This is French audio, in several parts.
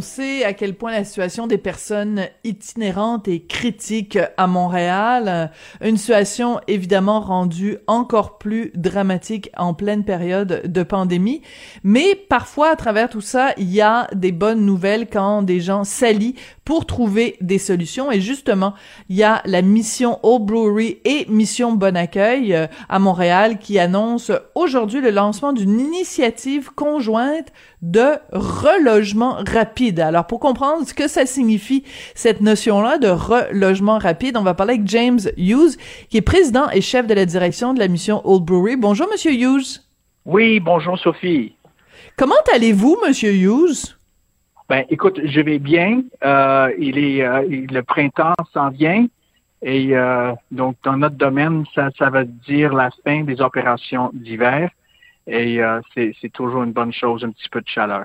On sait à quel point la situation des personnes itinérantes est critique à Montréal. Une situation évidemment rendue encore plus dramatique en pleine période de pandémie. Mais parfois, à travers tout ça, il y a des bonnes nouvelles quand des gens s'allient pour trouver des solutions. Et justement, il y a la mission Old Brewery et mission Bon Accueil euh, à Montréal qui annonce aujourd'hui le lancement d'une initiative conjointe de relogement rapide. Alors, pour comprendre ce que ça signifie, cette notion-là de relogement rapide, on va parler avec James Hughes, qui est président et chef de la direction de la mission Old Brewery. Bonjour, Monsieur Hughes. Oui, bonjour, Sophie. Comment allez-vous, Monsieur Hughes? Ben, écoute, je vais bien. Euh, il est euh, le printemps s'en vient et euh, donc dans notre domaine, ça, ça veut dire la fin des opérations d'hiver et c'est toujours une bonne chose, un petit peu de chaleur.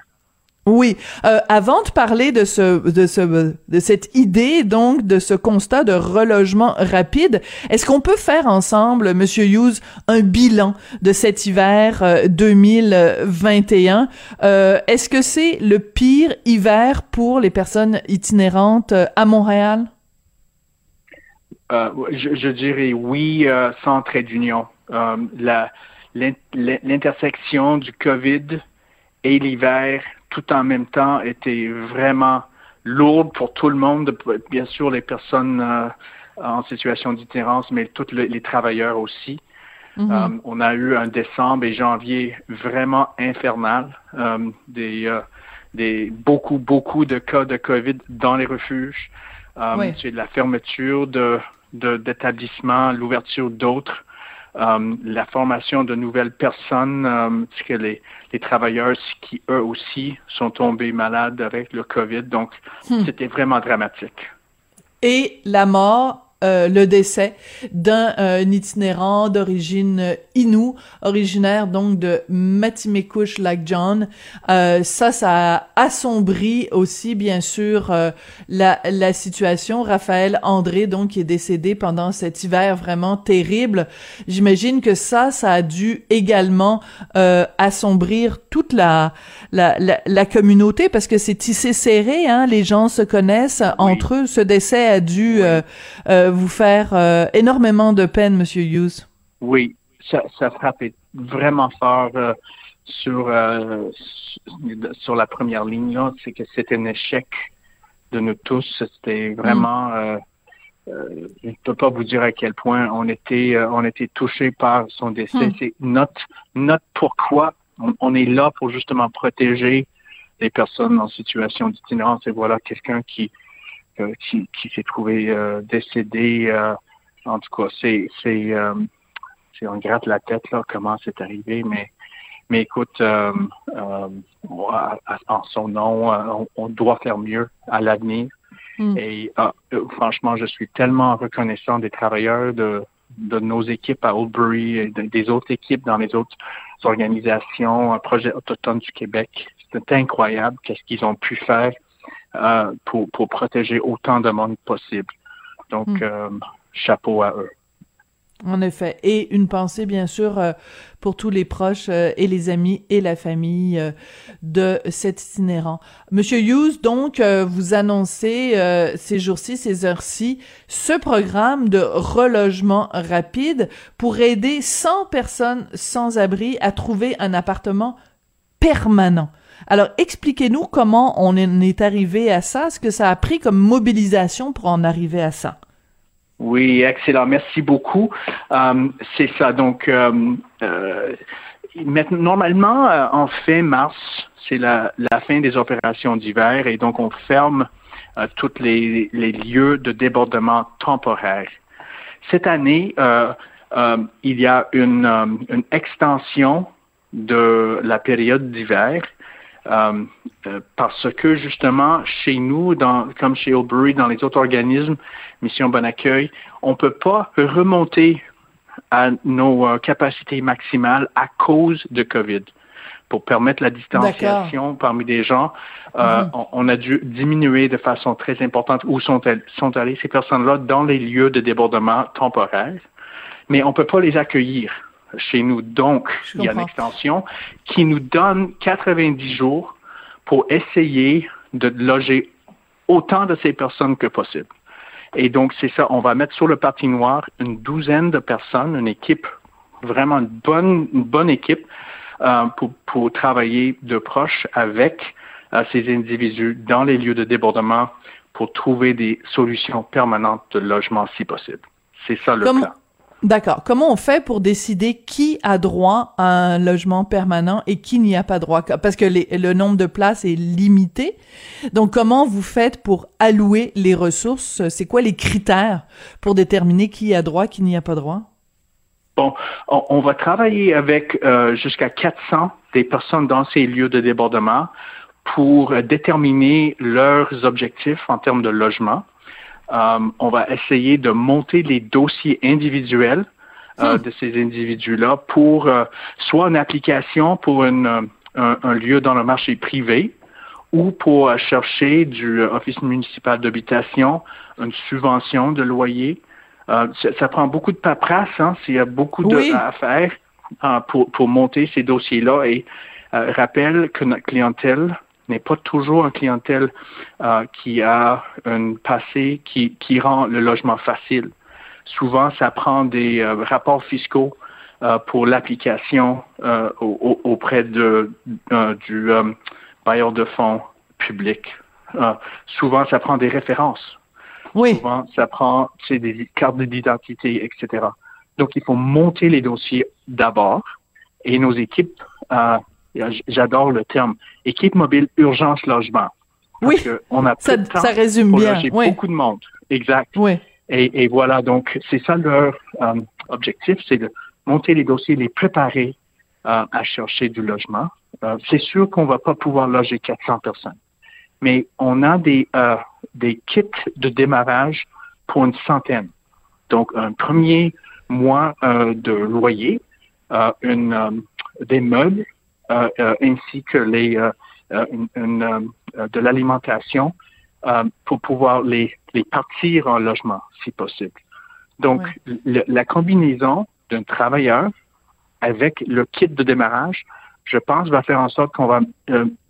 Oui. Euh, avant de parler de ce, de ce, de cette idée, donc, de ce constat de relogement rapide, est-ce qu'on peut faire ensemble, Monsieur Hughes, un bilan de cet hiver 2021? Euh, euh, est-ce que c'est le pire hiver pour les personnes itinérantes à Montréal? Je, dirais oui, sans trait d'union. L'intersection du COVID et l'hiver tout en même temps était vraiment lourde pour tout le monde, bien sûr les personnes euh, en situation d'itinérance, mais tous les travailleurs aussi. Mm-hmm. Euh, on a eu un décembre et janvier vraiment infernal, euh, des, des beaucoup beaucoup de cas de Covid dans les refuges. C'est la fermeture de d'établissements, l'ouverture d'autres. Euh, la formation de nouvelles personnes, euh, que les, les, travailleurs qui eux aussi sont tombés malades avec le COVID. Donc, hmm. c'était vraiment dramatique. Et la mort euh, le décès d'un euh, itinérant d'origine inou, originaire donc de Matimekush Lake John. Euh, ça, ça a assombri aussi, bien sûr, la, la situation. Raphaël André, donc, qui est décédé pendant cet hiver vraiment terrible. J'imagine que ça, ça a dû également assombrir toute la, la, la, communauté parce que c'est tissé serré, hein, les gens se connaissent entre eux. Ce décès a dû vous faire euh, énormément de peine, Monsieur Hughes. Oui, ça, ça frappait vraiment fort euh, sur euh, sur la première ligne. C'est que c'était un échec de nous tous. C'était vraiment. Mm. je ne peux pas vous dire à quel point on était on était touché par son décès. Mm. C'est notre notre pourquoi on, est là pour justement protéger les personnes en situation d'itinérance. Et voilà quelqu'un qui euh, qui, qui s'est trouvé euh, décédé. Euh, en tout cas, c'est c'est on gratte la tête là comment c'est arrivé, mais mais écoute, en son nom, on, doit faire mieux à l'avenir. Hmm. Et franchement, je suis tellement reconnaissant des travailleurs de, de nos équipes à Oldbury et des autres équipes dans les autres organisations, projet autochtone du Québec. C'est incroyable qu'est-ce qu'ils ont pu faire euh, pour, pour, protéger autant de monde possible. Donc, hmm. euh, chapeau à eux. En effet. Et une pensée, bien sûr, euh, pour tous les proches et les amis et la famille de cet itinérant. Monsieur Hughes, donc, vous annoncez ces jours-ci, ces heures-ci, ce programme de relogement rapide pour aider 100 personnes sans abri à trouver un appartement permanent. Alors, expliquez-nous comment on est arrivé à ça, ce que ça a pris comme mobilisation pour en arriver à ça? Oui, excellent. Merci beaucoup. Euh, c'est ça. Donc, euh, euh, normalement, en fin mars, c'est la, fin des opérations d'hiver et donc on ferme tous les, lieux de débordement temporaire. Cette année, il y a une, une extension de la période d'hiver euh, euh, parce que justement, chez nous, dans, comme chez Oldbury, dans les autres organismes, Mission Bon Accueil, on ne peut pas remonter à nos euh, capacités maximales à cause de COVID. pour permettre la distanciation parmi des gens. Euh, mhm. on, a dû diminuer de façon très importante où sont, elles, sont allées ces personnes-là dans les lieux de débordement temporaires, mais on ne peut pas les accueillir chez nous. Donc, il y a une extension qui nous donne 90 jours pour essayer de loger autant de ces personnes que possible. Et donc, c'est ça, on va mettre sur le patinoire une douzaine de personnes, une équipe, vraiment une bonne, une bonne équipe euh, pour, pour travailler de proche avec euh, ces individus dans les lieux de débordement pour trouver des solutions permanentes de logement si possible. C'est ça le plan. D'accord. Comment on fait pour décider qui a droit à un logement permanent et qui n'y a pas droit? Parce que le nombre de places est limité. Donc, comment vous faites pour allouer les ressources? C'est quoi les critères pour déterminer qui a droit, qui n'y a pas droit? Bon, on, va travailler avec euh, jusqu'à 400 des personnes dans ces lieux de débordement pour déterminer leurs objectifs en termes de logement. Euh, on va essayer de monter les dossiers individuels euh, hmm. de ces individus-là pour euh, soit une application pour une, un, lieu dans le marché privé ou pour chercher du Office municipal d'habitation une subvention de loyer. Ça, prend beaucoup de paperasse, hein, s'il y a beaucoup de, à faire pour, pour monter ces dossiers-là. Et rappelle que notre clientèle n'est pas toujours une clientèle euh, qui a un passé qui, qui rend le logement facile. Souvent, ça prend des euh, rapports fiscaux euh, pour l'application auprès de, du bailleur de fonds public. souvent, ça prend des références. Oui. Souvent, ça prend des cartes d'identité, etc. Donc, il faut monter les dossiers d'abord et nos équipes J'adore le terme équipe mobile urgence logement. oui. On a ça, ça résume bien. Oui. beaucoup de monde. Exact. Oui. Et, voilà, donc c'est ça leur euh, objectif, c'est de monter les dossiers, les préparer euh, à chercher du logement. Euh, c'est sûr qu'on va pas pouvoir loger 400 personnes, mais on a des des kits de démarrage pour une centaine. Donc un premier mois de loyer, une des meubles euh, euh, ainsi que les euh, une, de l'alimentation pour pouvoir les, les partir en logement, si possible. Donc, la combinaison d'un travailleur avec le kit de démarrage, je pense, va faire en sorte qu'on va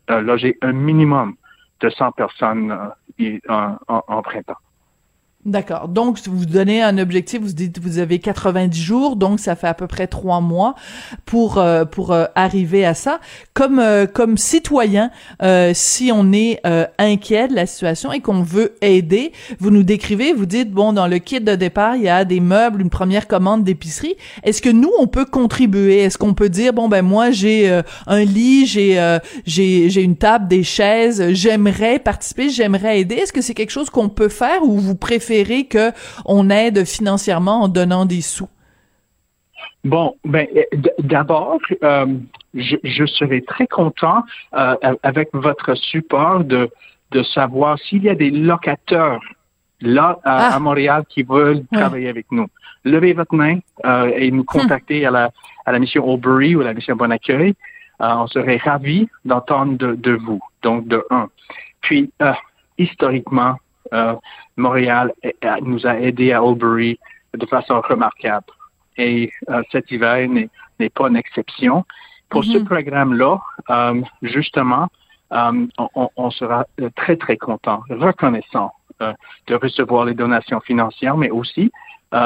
loger un minimum de 100 personnes en, printemps. D'accord. Donc, vous donnez un objectif, vous dites vous avez 90 jours, donc ça fait à peu près trois mois pour euh, pour euh, arriver à ça. Comme euh, comme citoyen, si on est inquiet de la situation et qu'on veut aider, vous nous décrivez, vous dites bon dans le kit de départ il y a des meubles, une première commande d'épicerie. Est-ce que nous on peut contribuer? Est-ce qu'on peut dire bon ben moi j'ai un lit, j'ai j'ai j'ai une table, des chaises, j'aimerais participer, j'aimerais aider? Est-ce que c'est quelque chose qu'on peut faire ou vous préférez que qu'on aide financièrement en donnant des sous? Bon, ben d'abord, euh, je, serais très content euh, avec votre support de, de savoir s'il y a des locateurs là à, ah. Montréal qui veulent travailler avec nous. Levez votre main euh, et nous contacter à, la, à la mission Aubrey ou à la mission Bon Accueil. on serait ravis d'entendre de, de, vous. Donc, de un. Puis, historiquement, euh, Montréal nous a aidés à Albury de façon remarquable. Et euh, cet hiver n'est pas une exception. Pour ce mm-hmm. programme-là, euh, justement, on, sera très, très content, reconnaissant de recevoir les donations financières, mais aussi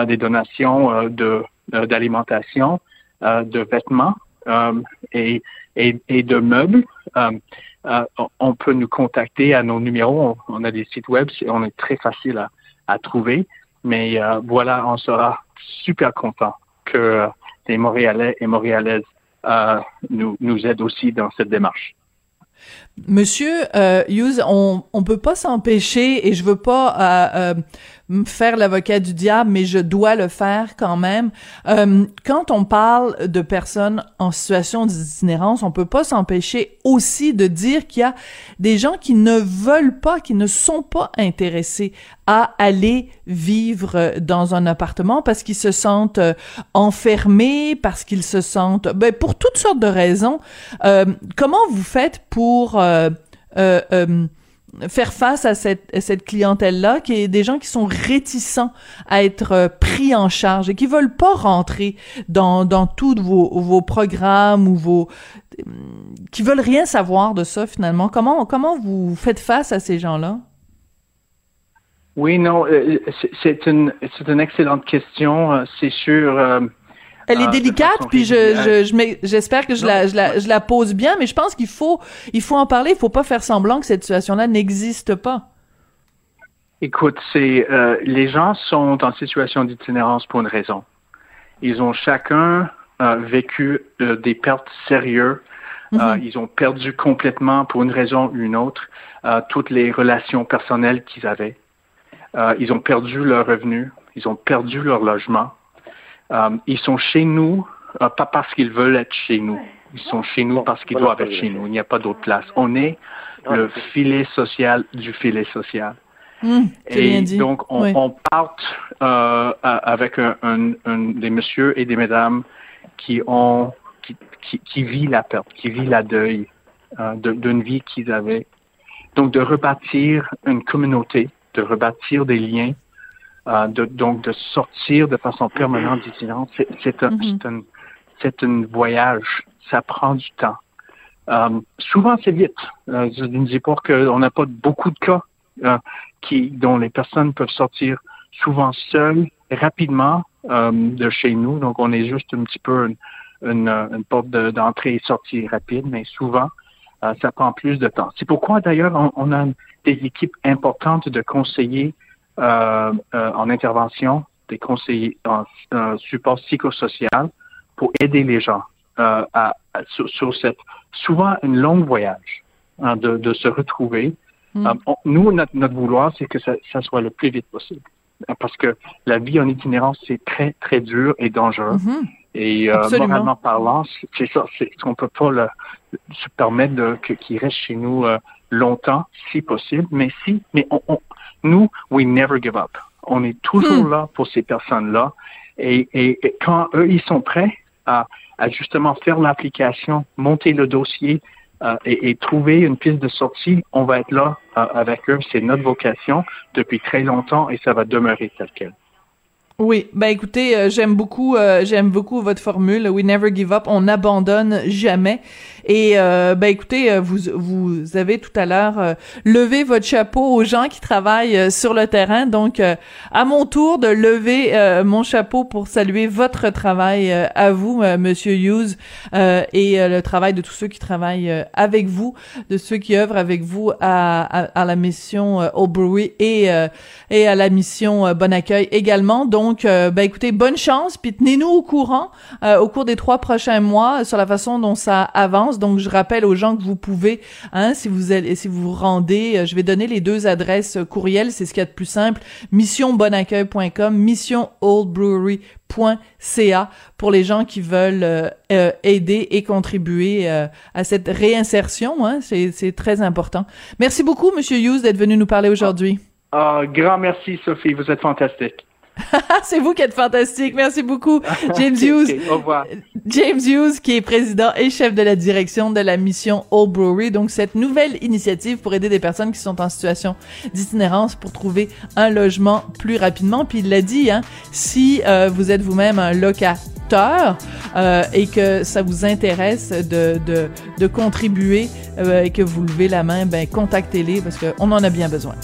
des donations de d'alimentation, de vêtements et, et, de meubles. Euh, on peut nous contacter à nos numéros. On, a des sites web, on est très facile à, trouver. Mais euh, voilà, on sera super content que les Montréalais et Montréalaises euh, nous, nous aident aussi dans cette démarche. Monsieur Hughes, on on peut pas s'empêcher et je veux pas faire l'avocat du diable, mais je dois le faire quand même. Euh, quand on parle de personnes en situation d'itinérance, on peut pas s'empêcher aussi de dire qu'il y a des gens qui ne veulent pas, qui ne sont pas intéressés à aller vivre dans un appartement parce qu'ils se sentent euh, enfermés, parce qu'ils se sentent, ben, pour toutes sortes de raisons. Euh, comment vous faites pour euh, euh, faire face à cette, cette clientèle-là, qui est des gens qui sont réticents à être euh, pris en charge et qui veulent pas rentrer dans, dans tous vos, vos programmes ou vos... qui veulent rien savoir de ça finalement. Comment, comment vous faites face à ces gens-là? Oui, non, euh, c'est une, une excellente question. C'est sûr elle est ah, délicate, puis je, je, j'espère que je la, je, la, je la pose bien, mais je pense qu'il faut, il faut en parler. Il faut pas faire semblant que cette situation-là n'existe pas. Écoute, c'est euh, les gens sont en situation d'itinérance pour une raison. Ils ont chacun euh, vécu euh, des pertes sérieuses. Mm-hmm. ils ont perdu complètement, pour une raison ou une autre, toutes les relations personnelles qu'ils avaient. ils ont perdu leurs revenus. Ils ont perdu leur logement. Euh, ils sont chez nous, euh, pas parce qu'ils veulent être chez nous. Ils sont chez nous parce qu'ils doivent être chez nous. Il n'y a pas d'autre place. On est le filet social du filet social. Mmh, et donc, on, on part euh, avec un, un, des messieurs et des mesdames qui ont qui, qui, qui vit la perte, qui vit la deuil euh, d'une vie qu'ils avaient. Donc, de rebâtir une communauté, de rebâtir des liens, euh, de, donc de sortir de façon permanente d'itinérance, c'est un, mm-hmm. c'est un, voyage. Ça prend du temps. Euh, souvent, c'est vite. Euh, je ne dis pas qu'on n'a pas beaucoup de cas qui, dont les personnes peuvent sortir souvent seules, rapidement de chez nous. Donc, on est juste un petit peu une, une, porte d'entrée et sortie rapide, mais souvent, ça prend plus de temps. C'est pourquoi, d'ailleurs, on, on, a des équipes importantes de conseillers euh, euh, en intervention, des conseillers en, support psychosocial pour aider les gens euh, à, sur, cette souvent une longue voyage hein, de, de, se retrouver. Mm. Euh, nous, notre, notre vouloir, c'est que ça, ça, soit le plus vite possible. Parce que la vie en itinérance, c'est très, très dur et dangereux. Mm-hmm. Et euh, moralement parlant, c'est ça, c'est qu'on peut pas le, se permettre de qu'ils restent chez nous euh, longtemps, si possible. Mais si, mais on, on, nous, we never give up. On est toujours hmm. là pour ces personnes-là. Et, et, quand eux, ils sont prêts à, à justement faire l'application, monter le dossier euh, et, et, trouver une piste de sortie, on va être là euh, avec eux. C'est notre vocation depuis très longtemps et ça va demeurer tel quel. Oui, ben écoutez, euh, j'aime beaucoup, euh, j'aime beaucoup votre formule. We never give up, on n'abandonne jamais. Et euh, ben écoutez, vous vous avez tout à l'heure levé votre chapeau aux gens qui travaillent sur le terrain. Donc, à mon tour de lever mon chapeau pour saluer votre travail à vous, Monsieur Hughes, et le travail de tous ceux qui travaillent avec vous, de ceux qui œuvrent avec vous à, à, la mission Brewery et et à la mission Bon Accueil également. Donc euh, ben écoutez, bonne chance, puis tenez-nous au courant euh, au cours des trois prochains mois sur la façon dont ça avance. Donc, je rappelle aux gens que vous pouvez, hein, si vous allez, si vous vous rendez, euh, je vais donner les deux adresses courriel, c'est ce qu'il y a de plus simple, missionbonaccueil.com, missionoldbrewery.ca pour les gens qui veulent aider et contribuer à cette réinsertion. Hein, c'est très important. Merci beaucoup, Monsieur Hughes, d'être venu nous parler aujourd'hui. Ah, grand merci, Sophie. Vous êtes fantastique. c'est vous qui êtes fantastique. Merci beaucoup, James Hughes. Au revoir. James Hughes, qui est président et chef de la direction de la mission Old Brewery. Donc, cette nouvelle initiative pour aider des personnes qui sont en situation d'itinérance pour trouver un logement plus rapidement. Puis il l'a dit, hein, si euh, vous êtes vous-même un locataire euh, et que ça vous intéresse de, de, de contribuer euh, et que vous levez la main, ben contactez-les parce qu'on en a bien besoin.